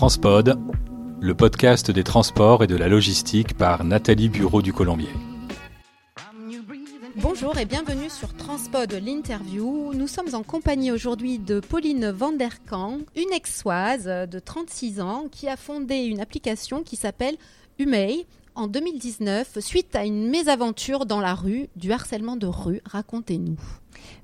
Transpod, le podcast des transports et de la logistique par Nathalie Bureau du Colombier. Bonjour et bienvenue sur Transpod l'interview. Nous sommes en compagnie aujourd'hui de Pauline Vanderkamp, une exoise de 36 ans qui a fondé une application qui s'appelle Humei en 2019 suite à une mésaventure dans la rue, du harcèlement de rue. Racontez-nous.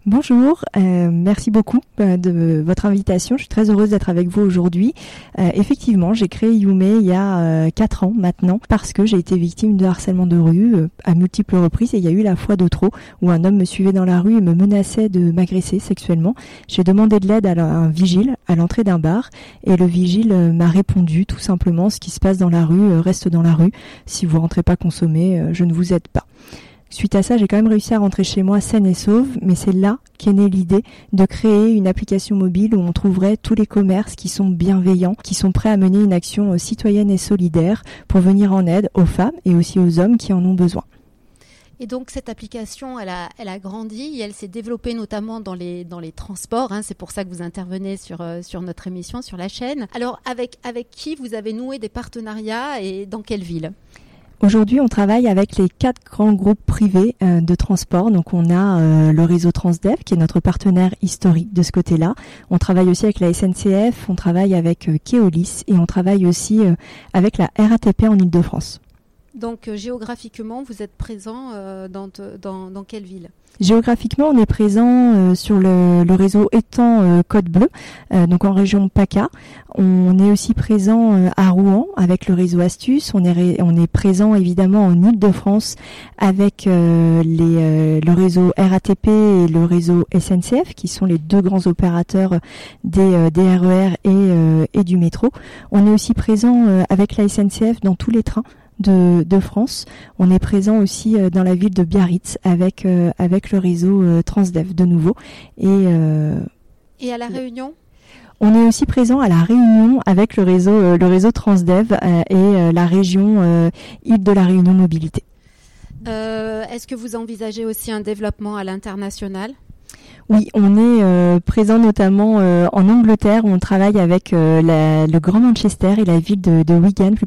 Bonjour, euh, merci beaucoup euh, de votre invitation. Je suis très heureuse d'être avec vous aujourd'hui. Euh, effectivement, j'ai créé Yume il y a quatre ans maintenant parce que j'ai été victime de harcèlement de rue à multiples reprises et il y a eu la fois de trop où un homme me suivait dans la rue et me menaçait de m'agresser sexuellement. J'ai demandé de l'aide à un vigile à l'entrée d'un bar et le vigile m'a répondu tout simplement ce qui se passe dans la rue reste dans la rue. Si vous rentrez pas consommer, je ne vous aide pas. Suite à ça, j'ai quand même réussi à rentrer chez moi saine et sauve, mais c'est là qu'est née l'idée de créer une application mobile où on trouverait tous les commerces qui sont bienveillants, qui sont prêts à mener une action euh, citoyenne et solidaire pour venir en aide aux femmes et aussi aux hommes qui en ont besoin. Et donc cette application, elle a, elle a grandi et elle s'est développée notamment dans les, dans les transports. Hein. C'est pour ça que vous intervenez sur, euh, sur notre émission, sur la chaîne. Alors avec, avec qui vous avez noué des partenariats et dans quelle ville? Aujourd'hui, on travaille avec les quatre grands groupes privés euh, de transport. Donc, on a euh, le réseau Transdev, qui est notre partenaire historique de ce côté-là. On travaille aussi avec la SNCF, on travaille avec euh, Keolis et on travaille aussi avec la RATP en Ile-de-France. Donc, géographiquement, vous êtes présent dans, dans, dans quelle ville? Géographiquement, on est présent euh, sur le, réseau étang euh, Côte Bleue, euh, donc en région PACA. On est aussi présent à Rouen avec le réseau Astuce. On est, on est présent évidemment en Ile-de-France avec les, le réseau RATP et le réseau SNCF, qui sont les deux grands opérateurs des, des RER e et, et du métro. On est aussi présent avec la SNCF dans tous les trains de, France. On est présent aussi euh, dans la ville de Biarritz avec, euh, avec le réseau euh, Transdev de nouveau. Et, et à La Réunion? on est aussi présent à la Réunion avec le réseau, le réseau Transdev et la région Île de la Réunion Mobilité. Est-ce que vous envisagez aussi un développement à l'international? Oui, on est euh, présent notamment euh, en Angleterre où on travaille avec euh, le Grand Manchester et la ville de, Wigan plus,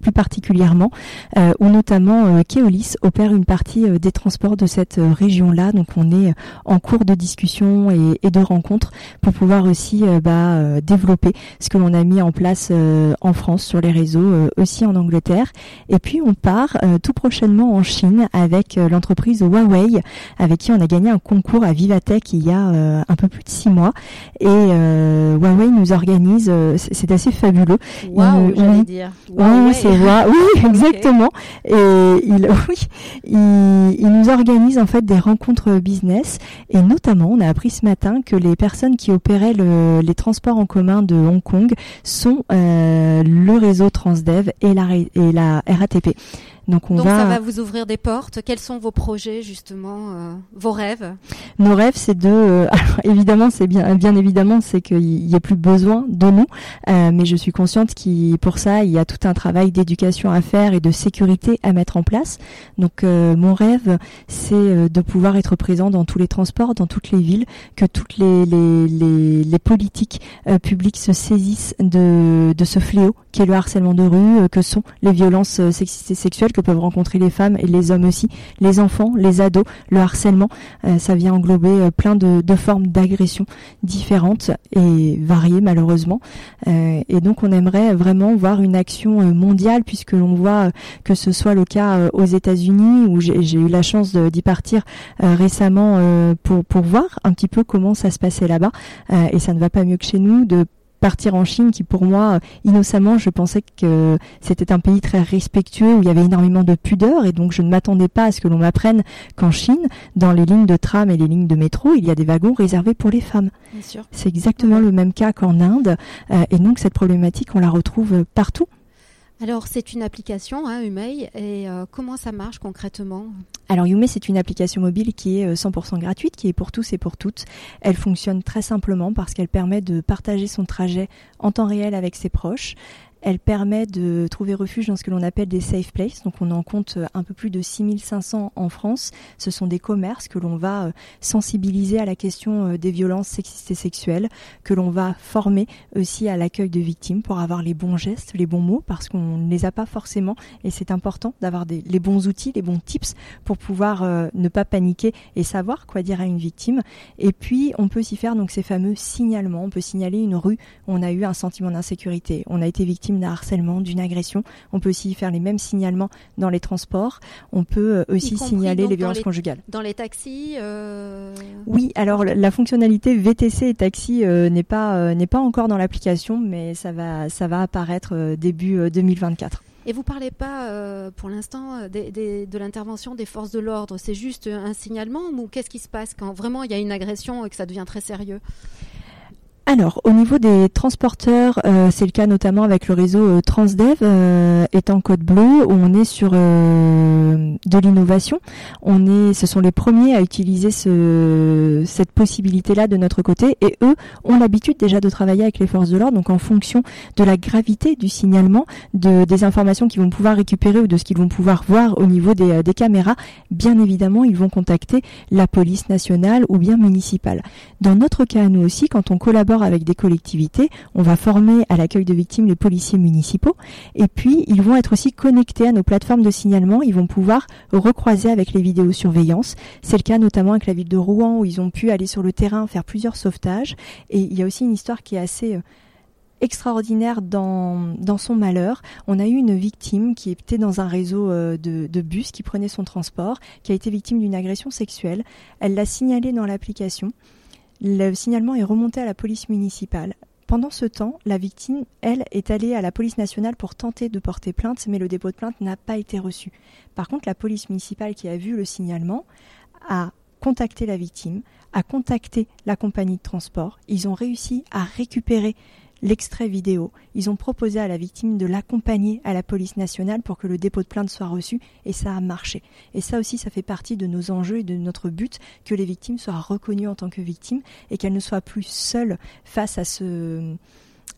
plus particulièrement, où notamment Keolis opère une partie des transports de cette région-là. Donc on est en cours de discussion et, de rencontres pour pouvoir aussi bah, développer ce que l'on a mis en place en France sur les réseaux, aussi en Angleterre. Et puis on part tout prochainement en Chine avec l'entreprise Huawei, avec qui on a gagné un concours à Vivatech il y a euh, un peu plus de six mois. Et euh, Huawei nous organise, euh, c'est assez fabuleux. Wow, j'allais dire. Oui, c'est oui, exactement. Et il, oui, il, nous organise en fait des rencontres business. Et notamment, on a appris ce matin que les personnes qui opéraient le, les transports en commun de Hong Kong sont le réseau Transdev et la, et la RATP. Donc, on ça va vous ouvrir des portes. Quels sont vos projets justement, euh, vos rêves? Nos rêves, c'est de, euh, évidemment, c'est bien, bien évidemment, c'est qu'il y ait plus besoin de nous, euh, mais je suis consciente qu'il, pour ça, il y a tout un travail d'éducation à faire et de sécurité à mettre en place. Donc, mon rêve, c'est de pouvoir être présent dans tous les transports, dans toutes les villes, que toutes les les, les, politiques publiques se saisissent de de ce fléau qui est le harcèlement de rue, que sont les violences sexistes et sexuelles que peuvent rencontrer les femmes et les hommes aussi, les enfants, les ados, le harcèlement. Euh, ça vient englober euh, plein de, formes d'agressions différentes et variées malheureusement. Euh, et donc on aimerait vraiment voir une action mondiale puisque l'on voit que ce soit le cas aux États-Unis où j'ai eu la chance d'y partir récemment pour, pour voir un petit peu comment ça se passait là-bas. et ça ne va pas mieux que chez nous de partir en Chine qui pour moi innocemment je pensais que c'était un pays très respectueux où il y avait énormément de pudeur et donc je ne m'attendais pas à ce que l'on m'apprenne qu'en Chine dans les lignes de tram et les lignes de métro il y a des wagons réservés pour les femmes. C'est exactement le même cas qu'en Inde euh, et donc cette problématique on la retrouve partout. Alors, c'est une application, hein, Umei, et euh, comment ça marche concrètement? Alors, Umei, c'est une application mobile qui est 100% euh, gratuite, qui est pour tous et pour toutes. Elle fonctionne très simplement parce qu'elle permet de partager son trajet en temps réel avec ses proches. Elle permet de trouver refuge dans ce que l'on appelle des safe places. Donc on en compte un peu plus de 6500 en France. Ce sont des commerces que l'on va sensibiliser à la question des violences sexistes et sexuelles, que l'on va former aussi à l'accueil de victimes pour avoir les bons gestes, les bons mots, parce qu'on ne les a pas forcément. Et c'est important d'avoir les bons outils, les bons tips pour pouvoir ne pas paniquer et savoir quoi dire à une victime. Et puis, on peut aussi faire donc ces fameux signalements. On peut signaler une rue où on a eu un sentiment d'insécurité, on a été victime d'un harcèlement, d'une agression. On peut aussi faire les mêmes signalements dans les transports. On peut euh, aussi signaler les violences conjugales. Dans les taxis euh, Oui, alors la fonctionnalité VTC et taxi euh, n'est pas n'est pas encore dans l'application, mais ça va ça va apparaître début 2024. Et vous parlez pas, euh, pour l'instant, de l'intervention des forces de l'ordre. C'est juste un signalement ou qu'est-ce qui se passe quand vraiment il y a une agression et que ça devient très sérieux? Alors, au niveau des transporteurs, euh, c'est le cas notamment avec le réseau euh, Transdev euh, étant Code Bleu, où on est sur de l'innovation. On est, ce sont les premiers à utiliser ce, cette possibilité-là de notre côté, et eux ont l'habitude déjà de travailler avec les forces de l'ordre. Donc, en fonction de la gravité du signalement, de des informations qu'ils vont pouvoir récupérer ou de ce qu'ils vont pouvoir voir au niveau des, des caméras, bien évidemment, ils vont contacter la police nationale ou bien municipale. Dans notre cas, nous aussi, quand on collabore avec des collectivités. On va former à l'accueil de victimes les policiers municipaux. Et puis, ils vont être aussi connectés à nos plateformes de signalement. Ils vont pouvoir recroiser avec les vidéosurveillance. C'est le cas notamment avec la ville de Rouen où ils ont pu aller sur le terrain faire plusieurs sauvetages. Et il y a aussi une histoire qui est assez euh, extraordinaire dans, dans son malheur. On a eu une victime qui était dans un réseau euh, de, de bus qui prenait son transport, qui a été victime d'une agression sexuelle. Elle l'a signalé dans l'application. Le signalement est remonté à la police municipale. Pendant ce temps, la victime, elle, est allée à la police nationale pour tenter de porter plainte, mais le dépôt de plainte n'a pas été reçu. Par contre, la police municipale qui a vu le signalement a contacté la victime, a contacté la compagnie de transport. Ils ont réussi à récupérer l'extrait vidéo. Ils ont proposé à la victime de l'accompagner à la police nationale pour que le dépôt de plainte soit reçu et ça a marché. Et ça aussi, ça fait partie de nos enjeux et de notre but que les victimes soient reconnues en tant que victimes et qu'elles ne soient plus seules face à ce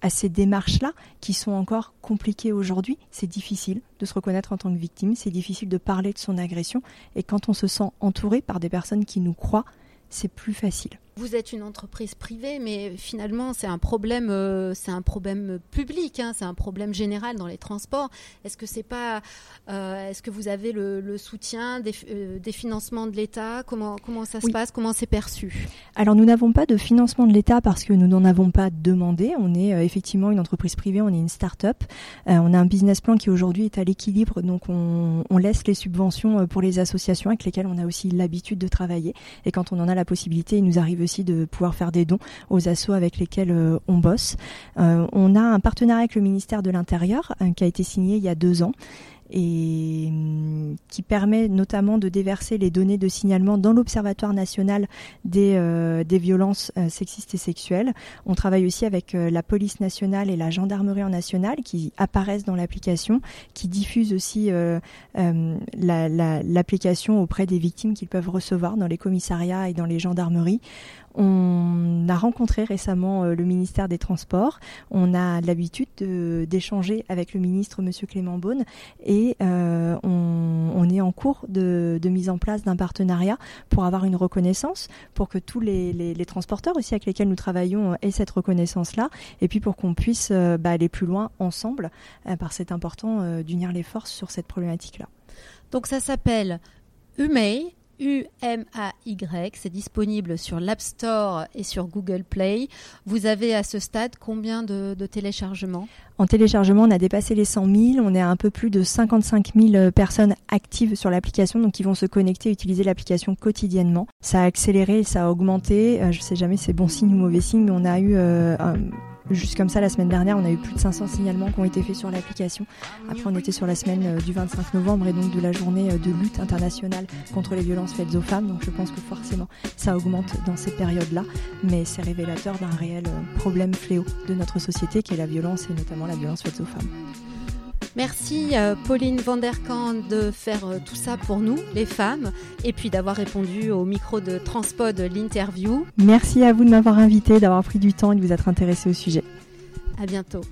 à ces démarches-là qui sont encore compliquées aujourd'hui. C'est difficile de se reconnaître en tant que victime, c'est difficile de parler de son agression et quand on se sent entouré par des personnes qui nous croient, c'est plus facile. Vous êtes une entreprise privée, mais finalement, c'est un problème, euh, c'est un problème public, hein, c'est un problème général dans les transports. Est-ce que c'est pas, euh, est-ce que vous avez le, soutien euh, des, financements de l'État? Comment comment ça se passe? Comment c'est perçu? Alors, nous n'avons pas de financement de l'État parce que nous n'en avons pas demandé. On est effectivement une entreprise privée, on est une start-up. on a un business plan qui aujourd'hui est à l'équilibre, donc on, on laisse les subventions pour les associations avec lesquelles on a aussi l'habitude de travailler. Et quand on en a la possibilité, il nous arrive de pouvoir faire des dons aux assos avec lesquels euh, on bosse. Euh, on a un partenariat avec le ministère de l'Intérieur euh, qui a été signé il y a deux ans et hum, qui permet notamment de déverser les données de signalement dans l'Observatoire national des, euh, des violences euh, sexistes et sexuelles. On travaille aussi avec euh, la police nationale et la gendarmerie nationale qui apparaissent dans l'application, qui diffusent aussi l'application la, auprès des victimes qu'ils peuvent recevoir dans les commissariats et dans les gendarmeries. On a rencontré récemment le ministère des Transports. On a l'habitude d'échanger avec le ministre Monsieur Clément Beaune et et euh, on, est en cours de, mise en place d'un partenariat pour avoir une reconnaissance, pour que tous les, transporteurs aussi avec lesquels nous travaillons aient cette reconnaissance-là, et puis pour qu'on puisse euh, bah, aller plus loin ensemble, euh, parce que c'est important d'unir les forces sur cette problématique-là. Donc ça s'appelle UMAY, U-M-A-Y. C'est disponible sur l'App Store et sur Google Play. Vous avez à ce stade combien de, téléchargements? En téléchargement, on a dépassé les 100 000. On est à un peu plus de 55 000 personnes actives sur l'application, donc qui vont se connecter et utiliser l'application quotidiennement. Ça a accéléré, ça a augmenté. Euh, je sais jamais si c'est bon signe ou mauvais signe, mais on a eu euh, Juste comme ça, la semaine dernière, on a eu plus de 500 signalements qui ont été faits sur l'application. Après, on était sur la semaine euh, du 25 novembre et donc de la journée euh, de lutte internationale contre les violences faites aux femmes. Donc je pense que forcément, ça augmente dans ces périodes-là. Mais c'est révélateur d'un réel euh, problème fléau de notre société qui est la violence et notamment la violence faite aux femmes. Merci euh, Pauline Vanderkant de faire euh, tout ça pour nous, les femmes, et puis d'avoir répondu au micro de Transpod l'interview. Merci à vous de m'avoir invité, d'avoir pris du temps et de vous être intéressé au sujet. À bientôt.